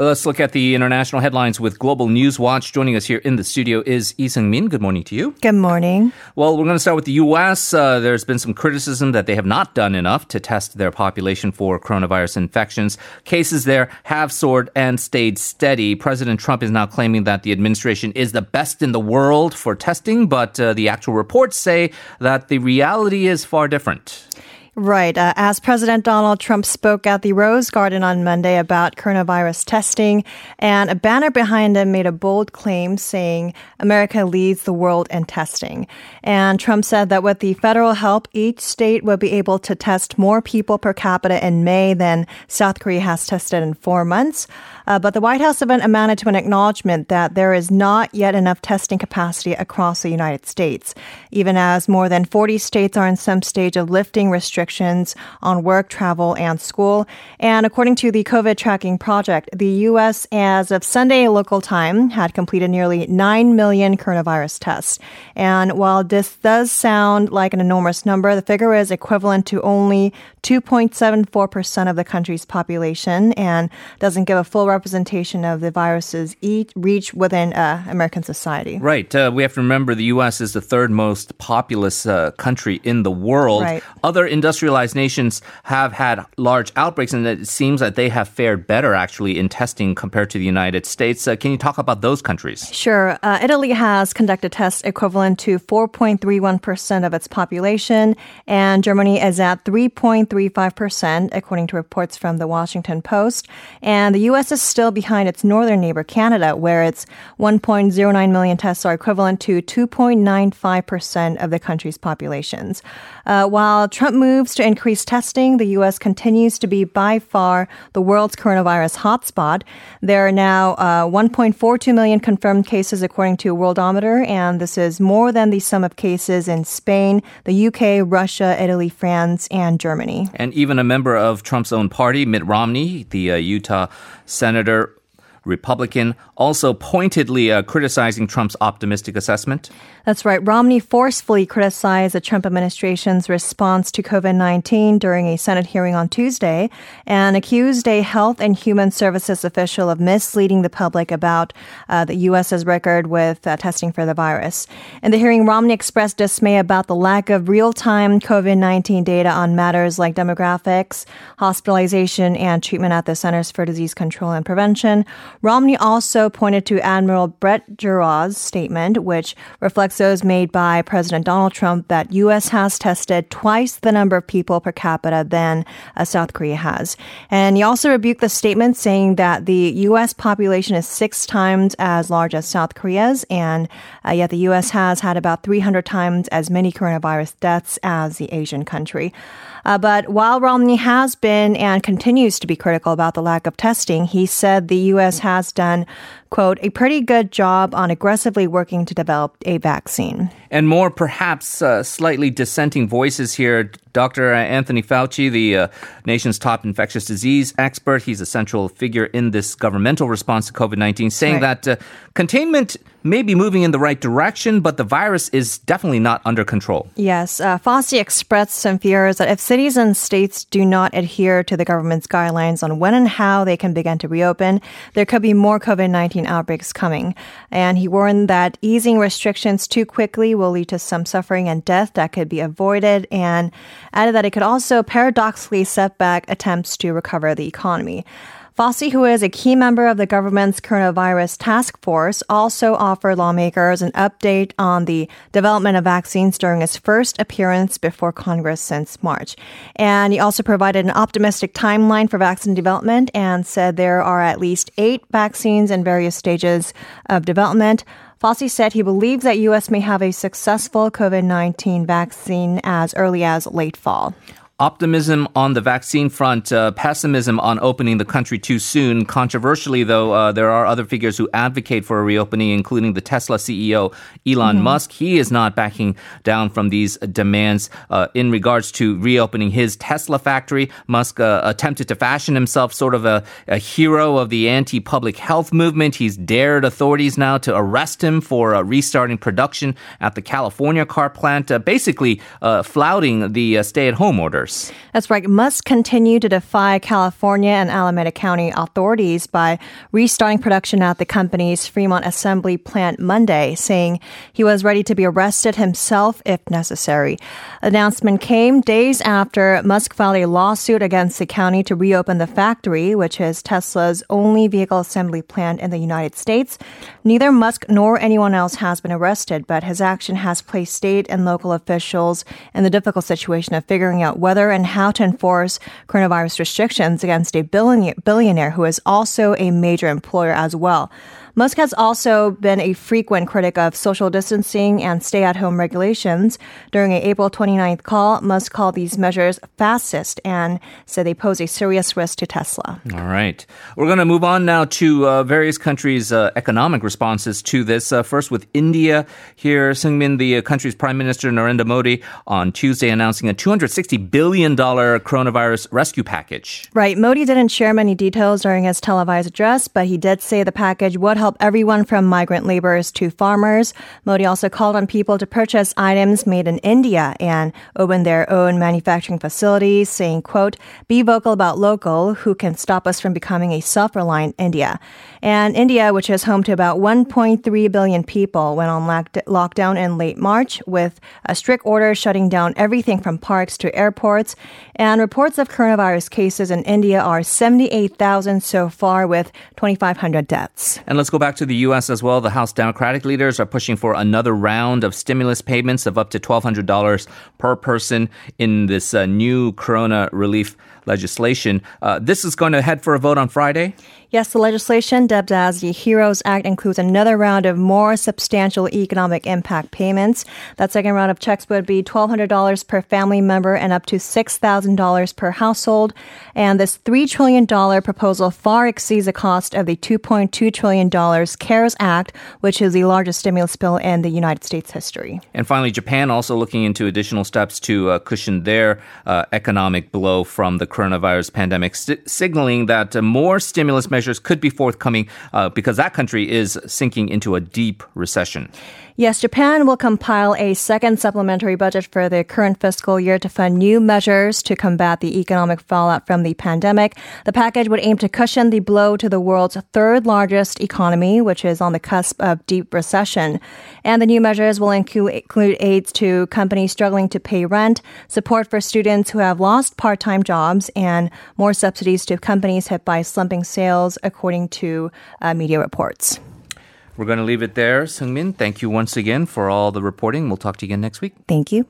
Let's look at the international headlines with Global News Watch. Joining us here in the studio is Lee Seung-min. Good morning to you. Good morning. Well, we're going to start with the U.S. Uh, there's been some criticism that they have not done enough to test their population for coronavirus infections. Cases there have soared and stayed steady. President Trump is now claiming that the administration is the best in the world for testing, but uh, the actual reports say that the reality is far different. Right. Uh, as President Donald Trump spoke at the Rose Garden on Monday about coronavirus testing, and a banner behind him made a bold claim saying America leads the world in testing. And Trump said that with the federal help, each state will be able to test more people per capita in May than South Korea has tested in four months. Uh, but the White House event amounted to an acknowledgement that there is not yet enough testing capacity across the United States, even as more than 40 states are in some stage of lifting restrictions on work, travel, and school. And according to the COVID tracking project, the U.S., as of Sunday local time, had completed nearly 9 million coronavirus tests. And while this does sound like an enormous number, the figure is equivalent to only 2.74% of the country's population and doesn't give a full representation of the virus's reach within uh, American society. Right. Uh, we have to remember the U.S. is the third most populous uh, country in the world. Right. Other industrialized nations have had large outbreaks, and it seems that they have fared better actually in testing compared to the United States. Uh, can you talk about those countries? Sure. Uh, Italy has conducted tests equivalent to 4.31% of its population, and Germany is at 3.35%, according to reports from the Washington Post. And the U.S. is still behind its northern neighbor, Canada, where its 1.09 million tests are equivalent to 2.95% of the country's populations. Uh, while Trump moves to increase testing, the U.S. continues to be by far the world's coronavirus hotspot. There are now uh, 1.42 million confirmed cases, according to Worldometer, and this is more than the sum of cases in Spain, the UK, Russia, Italy, France, and Germany. And even a member of Trump's own party, Mitt Romney, the uh, Utah senator, Republican, also pointedly uh, criticizing Trump's optimistic assessment. That's right. Romney forcefully criticized the Trump administration's response to COVID 19 during a Senate hearing on Tuesday and accused a Health and Human Services official of misleading the public about uh, the U.S.'s record with uh, testing for the virus. In the hearing, Romney expressed dismay about the lack of real time COVID 19 data on matters like demographics, hospitalization, and treatment at the Centers for Disease Control and Prevention. Romney also pointed to Admiral Brett Giroir's statement, which reflects those made by President Donald Trump that U.S. has tested twice the number of people per capita than uh, South Korea has. And he also rebuked the statement saying that the U.S. population is six times as large as South Korea's, and uh, yet the U.S. has had about 300 times as many coronavirus deaths as the Asian country. Uh, but while Romney has been and continues to be critical about the lack of testing, he said the U.S. has done, quote, a pretty good job on aggressively working to develop a vaccine. And more, perhaps, uh, slightly dissenting voices here. Dr. Anthony Fauci, the uh, nation's top infectious disease expert, he's a central figure in this governmental response to COVID 19, saying right. that uh, containment may be moving in the right direction, but the virus is definitely not under control. Yes. Uh, Fauci expressed some fears that if cities and states do not adhere to the government's guidelines on when and how they can begin to reopen, there could be more COVID 19 outbreaks coming. And he warned that easing restrictions too quickly will lead to some suffering and death that could be avoided, and added that it could also paradoxically set back attempts to recover the economy. Fauci, who is a key member of the government's coronavirus task force, also offered lawmakers an update on the development of vaccines during his first appearance before Congress since March. And he also provided an optimistic timeline for vaccine development and said there are at least eight vaccines in various stages of development. Fauci said he believes that U.S. may have a successful COVID 19 vaccine as early as late fall optimism on the vaccine front, uh, pessimism on opening the country too soon. Controversially, though, uh, there are other figures who advocate for a reopening, including the Tesla CEO Elon mm-hmm. Musk. He is not backing down from these demands uh, in regards to reopening his Tesla factory. Musk uh, attempted to fashion himself sort of a, a hero of the anti-public health movement. He's dared authorities now to arrest him for uh, restarting production at the California car plant, uh, basically flouting the stay-at-home orders. That's right. Musk continued to defy California and Alameda County authorities by restarting production at the company's Fremont assembly plant Monday, saying he was ready to be arrested himself if necessary. Announcement came days after Musk filed a lawsuit against the county to reopen the factory, which is Tesla's only vehicle assembly plant in the United States. Neither Musk nor anyone else has been arrested, but his action has placed state and local officials in the difficult situation of figuring out whether and how to enforce coronavirus restrictions against a billionaire who is also a major employer as well. Musk has also been a frequent critic of social distancing and stay at home regulations. During an April 29th call, Musk called these measures fascist and said they pose a serious risk to Tesla. All right. We're going to move on now to uh, various countries' uh, economic responses to this. Uh, first, with India. Here, Seungmin, the uh, country's Prime Minister Narendra Modi, on Tuesday announcing a $260 billion coronavirus rescue package. Right. Modi didn't share many details during his televised address, but he did say the package would help everyone from migrant laborers to farmers. Modi also called on people to purchase items made in India and open their own manufacturing facilities, saying, quote, be vocal about local, who can stop us from becoming a self-reliant India. And India, which is home to about 1.3 billion people, went on lockdown in late March with a strict order shutting down everything from parks to airports. And reports of coronavirus cases in India are 78,000 so far with 2,500 deaths. And let's go back to the U.S. as well. The House Democratic leaders are pushing for another round of stimulus payments of up to $1,200 per person in this uh, new corona relief legislation. Uh, this is going to head for a vote on Friday. Yes, the legislation, dubbed as the HEROES Act, includes another round of more substantial economic impact payments. That second round of checks would be $1,200 per family member and up to $6,000 per household. And this $3 trillion proposal far exceeds the cost of the $2.2 trillion CARES Act, which is the largest stimulus bill in the United States history. And finally, Japan also looking into additional steps to uh, cushion their uh, economic blow from the coronavirus pandemic, st- signaling that uh, more stimulus measures could be forthcoming uh, because that country is sinking into a deep recession. Yes, Japan will compile a second supplementary budget for the current fiscal year to fund new measures to combat the economic fallout from the pandemic. The package would aim to cushion the blow to the world's third largest economy, which is on the cusp of deep recession. And the new measures will include, aids to companies struggling to pay rent, support for students who have lost part-time jobs, and more subsidies to companies hit by slumping sales, according to uh, media reports. We're going to leave it there. Seungmin, thank you once again for all the reporting. We'll talk to you again next week. Thank you.